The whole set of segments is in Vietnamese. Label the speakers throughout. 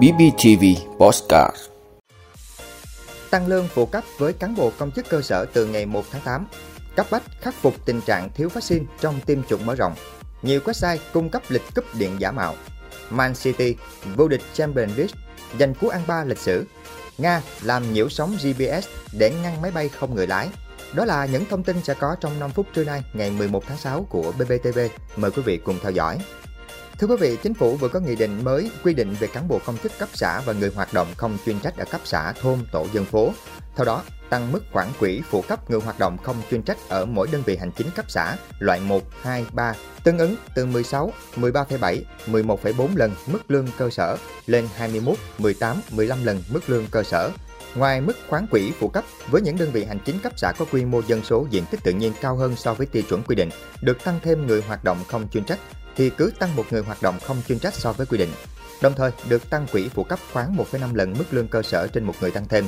Speaker 1: BBTV Postcard.
Speaker 2: Tăng lương phụ cấp với cán bộ công chức cơ sở từ ngày 1 tháng 8 Cấp bách khắc phục tình trạng thiếu vaccine trong tiêm chủng mở rộng. Nhiều website cung cấp lịch cúp điện giả mạo. Man City, vô địch Champions League, giành cú ăn ba lịch sử. Nga làm nhiễu sóng GPS để ngăn máy bay không người lái. Đó là những thông tin sẽ có trong 5 phút trưa nay, ngày 11 tháng 6 của BBTV. Mời quý vị cùng theo dõi. Thưa quý vị, chính phủ vừa có nghị định mới quy định về cán bộ công chức cấp xã và người hoạt động không chuyên trách ở cấp xã, thôn, tổ dân phố. Theo đó, tăng mức khoản quỹ phụ cấp người hoạt động không chuyên trách ở mỗi đơn vị hành chính cấp xã loại 1, 2, 3 tương ứng từ 16, 13,7, 11,4 lần mức lương cơ sở lên 21, 18, 15 lần mức lương cơ sở. Ngoài mức khoán quỹ phụ cấp với những đơn vị hành chính cấp xã có quy mô dân số diện tích tự nhiên cao hơn so với tiêu chuẩn quy định, được tăng thêm người hoạt động không chuyên trách thì cứ tăng một người hoạt động không chuyên trách so với quy định. Đồng thời, được tăng quỹ phụ cấp khoán 1,5 lần mức lương cơ sở trên một người tăng thêm.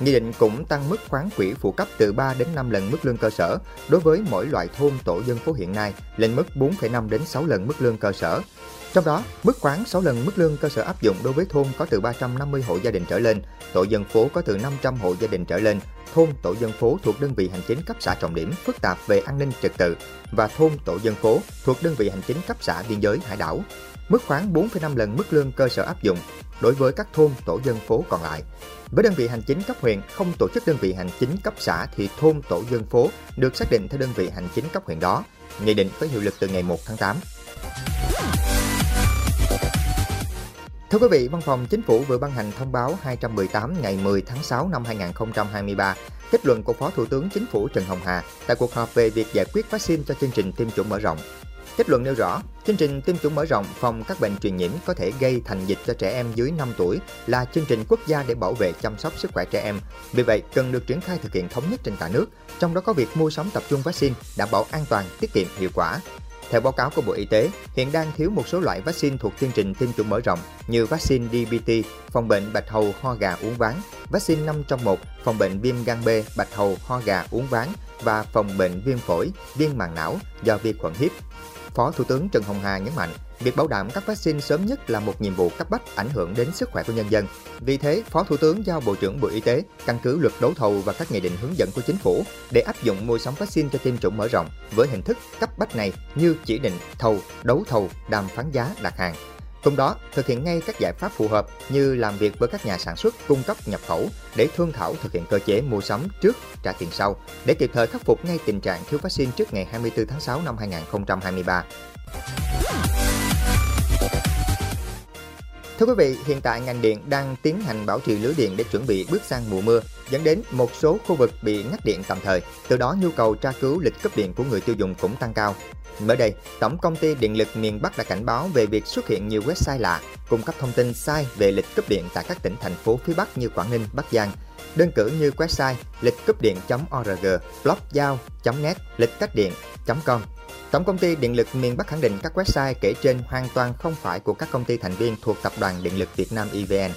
Speaker 2: Nghị định cũng tăng mức khoán quỹ phụ cấp từ 3 đến 5 lần mức lương cơ sở đối với mỗi loại thôn tổ dân phố hiện nay lên mức 4,5 đến 6 lần mức lương cơ sở. Trong đó, mức khoán 6 lần mức lương cơ sở áp dụng đối với thôn có từ 350 hộ gia đình trở lên, tổ dân phố có từ 500 hộ gia đình trở lên, thôn tổ dân phố thuộc đơn vị hành chính cấp xã trọng điểm phức tạp về an ninh trật tự và thôn tổ dân phố thuộc đơn vị hành chính cấp xã biên giới hải đảo. Mức khoán 4,5 lần mức lương cơ sở áp dụng đối với các thôn tổ dân phố còn lại. Với đơn vị hành chính cấp huyện không tổ chức đơn vị hành chính cấp xã thì thôn tổ dân phố được xác định theo đơn vị hành chính cấp huyện đó. Nghị định có hiệu lực từ ngày 1 tháng 8. Thưa quý vị, Văn phòng Chính phủ vừa ban hành thông báo 218 ngày 10 tháng 6 năm 2023, kết luận của Phó Thủ tướng Chính phủ Trần Hồng Hà tại cuộc họp về việc giải quyết vaccine cho chương trình tiêm chủng mở rộng. Kết luận nêu rõ, chương trình tiêm chủng mở rộng phòng các bệnh truyền nhiễm có thể gây thành dịch cho trẻ em dưới 5 tuổi là chương trình quốc gia để bảo vệ chăm sóc sức khỏe trẻ em. Vì vậy, cần được triển khai thực hiện thống nhất trên cả nước, trong đó có việc mua sắm tập trung vaccine đảm bảo an toàn, tiết kiệm, hiệu quả. Theo báo cáo của Bộ Y tế, hiện đang thiếu một số loại vaccine thuộc chương trình tiêm chủng mở rộng như vaccine DBT, phòng bệnh bạch hầu ho gà uống ván, vaccine 5 trong 1, phòng bệnh viêm gan B, bạch hầu ho gà uống ván và phòng bệnh viêm phổi, viêm màng não do vi khuẩn hiếp. Phó Thủ tướng Trần Hồng Hà nhấn mạnh, việc bảo đảm các vaccine sớm nhất là một nhiệm vụ cấp bách ảnh hưởng đến sức khỏe của nhân dân. Vì thế, Phó Thủ tướng giao Bộ trưởng Bộ Y tế căn cứ luật đấu thầu và các nghị định hướng dẫn của chính phủ để áp dụng mua sắm vaccine cho tiêm chủng mở rộng với hình thức cấp bách này như chỉ định thầu, đấu thầu, đàm phán giá, đặt hàng. Cùng đó, thực hiện ngay các giải pháp phù hợp như làm việc với các nhà sản xuất, cung cấp nhập khẩu để thương thảo thực hiện cơ chế mua sắm trước, trả tiền sau để kịp thời khắc phục ngay tình trạng thiếu vaccine trước ngày 24 tháng 6 năm 2023. Thưa quý vị, hiện tại ngành điện đang tiến hành bảo trì lưới điện để chuẩn bị bước sang mùa mưa, dẫn đến một số khu vực bị ngắt điện tạm thời. Từ đó nhu cầu tra cứu lịch cấp điện của người tiêu dùng cũng tăng cao. Mới đây, Tổng công ty Điện lực miền Bắc đã cảnh báo về việc xuất hiện nhiều website lạ, cung cấp thông tin sai về lịch cấp điện tại các tỉnh thành phố phía Bắc như Quảng Ninh, Bắc Giang. Đơn cử như website lịch cấp điện.org, blogzao.net, lịch cách điện.com Tổng công ty Điện lực miền Bắc khẳng định các website kể trên hoàn toàn không phải của các công ty thành viên thuộc Tập đoàn Điện lực Việt Nam EVN.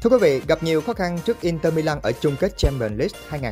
Speaker 2: Thưa quý vị, gặp nhiều khó khăn trước Inter Milan ở chung kết Champions League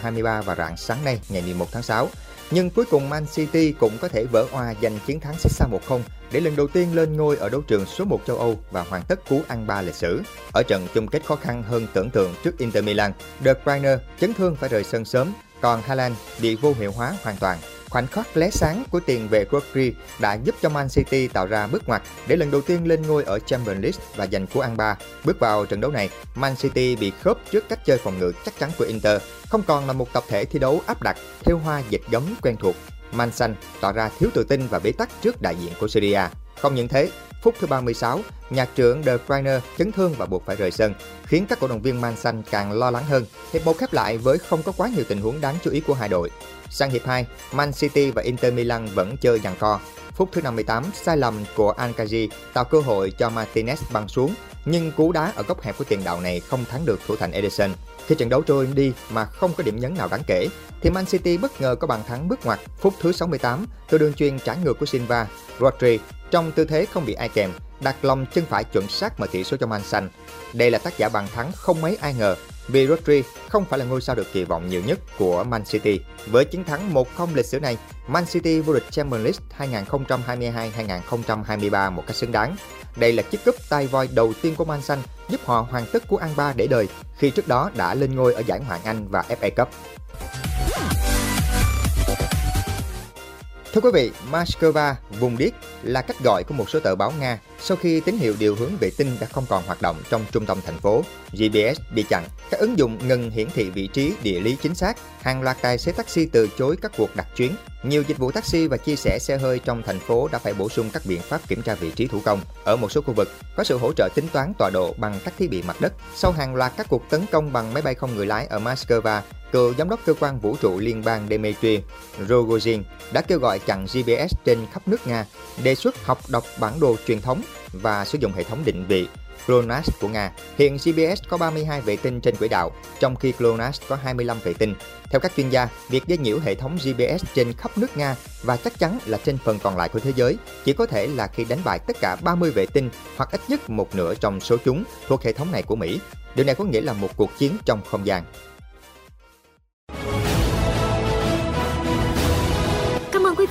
Speaker 2: 2022-2023 vào rạng sáng nay ngày 11 tháng 6. Nhưng cuối cùng Man City cũng có thể vỡ hòa giành chiến thắng xích xa 1-0 để lần đầu tiên lên ngôi ở đấu trường số 1 châu Âu và hoàn tất cú ăn ba lịch sử. Ở trận chung kết khó khăn hơn tưởng tượng trước Inter Milan, De Bruyne chấn thương phải rời sân sớm, còn Haaland bị vô hiệu hóa hoàn toàn. Khoảnh khắc lóe sáng của tiền vệ Rodri đã giúp cho Man City tạo ra bước ngoặt để lần đầu tiên lên ngôi ở Champions League và giành cú ăn ba. Bước vào trận đấu này, Man City bị khớp trước cách chơi phòng ngự chắc chắn của Inter, không còn là một tập thể thi đấu áp đặt theo hoa dịch gấm quen thuộc. Man Xanh tỏ ra thiếu tự tin và bế tắc trước đại diện của Syria. Không những thế, phút thứ 36, nhạc trưởng De Bruyne chấn thương và buộc phải rời sân, khiến các cổ động viên Man Xanh càng lo lắng hơn. Hiệp một khép lại với không có quá nhiều tình huống đáng chú ý của hai đội. Sang hiệp 2, Man City và Inter Milan vẫn chơi giằng co. Phút thứ 58, sai lầm của Ankaji tạo cơ hội cho Martinez băng xuống, nhưng cú đá ở góc hẹp của tiền đạo này không thắng được thủ thành Edison Khi trận đấu trôi đi mà không có điểm nhấn nào đáng kể, thì Man City bất ngờ có bàn thắng bước ngoặt phút thứ 68 từ đường chuyền trái ngược của Silva. Rodri trong tư thế không bị ai kèm, đặt lòng chân phải chuẩn xác mở tỷ số cho Man Xanh. Đây là tác giả bàn thắng không mấy ai ngờ vì Rodri không phải là ngôi sao được kỳ vọng nhiều nhất của Man City. Với chiến thắng 1-0 lịch sử này, Man City vô địch Champions League 2022-2023 một cách xứng đáng. Đây là chiếc cúp tay voi đầu tiên của Man Xanh, giúp họ hoàn tất của An Ba để đời khi trước đó đã lên ngôi ở giải Hoàng Anh và FA Cup. Thưa quý vị, Moscow, vùng điếc là cách gọi của một số tờ báo Nga sau khi tín hiệu điều hướng vệ tinh đã không còn hoạt động trong trung tâm thành phố. GPS bị chặn, các ứng dụng ngừng hiển thị vị trí địa lý chính xác, hàng loạt tài xế taxi từ chối các cuộc đặt chuyến. Nhiều dịch vụ taxi và chia sẻ xe hơi trong thành phố đã phải bổ sung các biện pháp kiểm tra vị trí thủ công. Ở một số khu vực, có sự hỗ trợ tính toán tọa độ bằng các thiết bị mặt đất. Sau hàng loạt các cuộc tấn công bằng máy bay không người lái ở Moscow, cựu giám đốc cơ quan vũ trụ liên bang Dmitry Rogozin đã kêu gọi chặn GPS trên khắp nước Nga, đề xuất học đọc bản đồ truyền thống và sử dụng hệ thống định vị GLONASS của Nga. Hiện GPS có 32 vệ tinh trên quỹ đạo, trong khi GLONASS có 25 vệ tinh. Theo các chuyên gia, việc gây nhiễu hệ thống GPS trên khắp nước Nga và chắc chắn là trên phần còn lại của thế giới chỉ có thể là khi đánh bại tất cả 30 vệ tinh hoặc ít nhất một nửa trong số chúng thuộc hệ thống này của Mỹ. Điều này có nghĩa là một cuộc chiến trong không gian.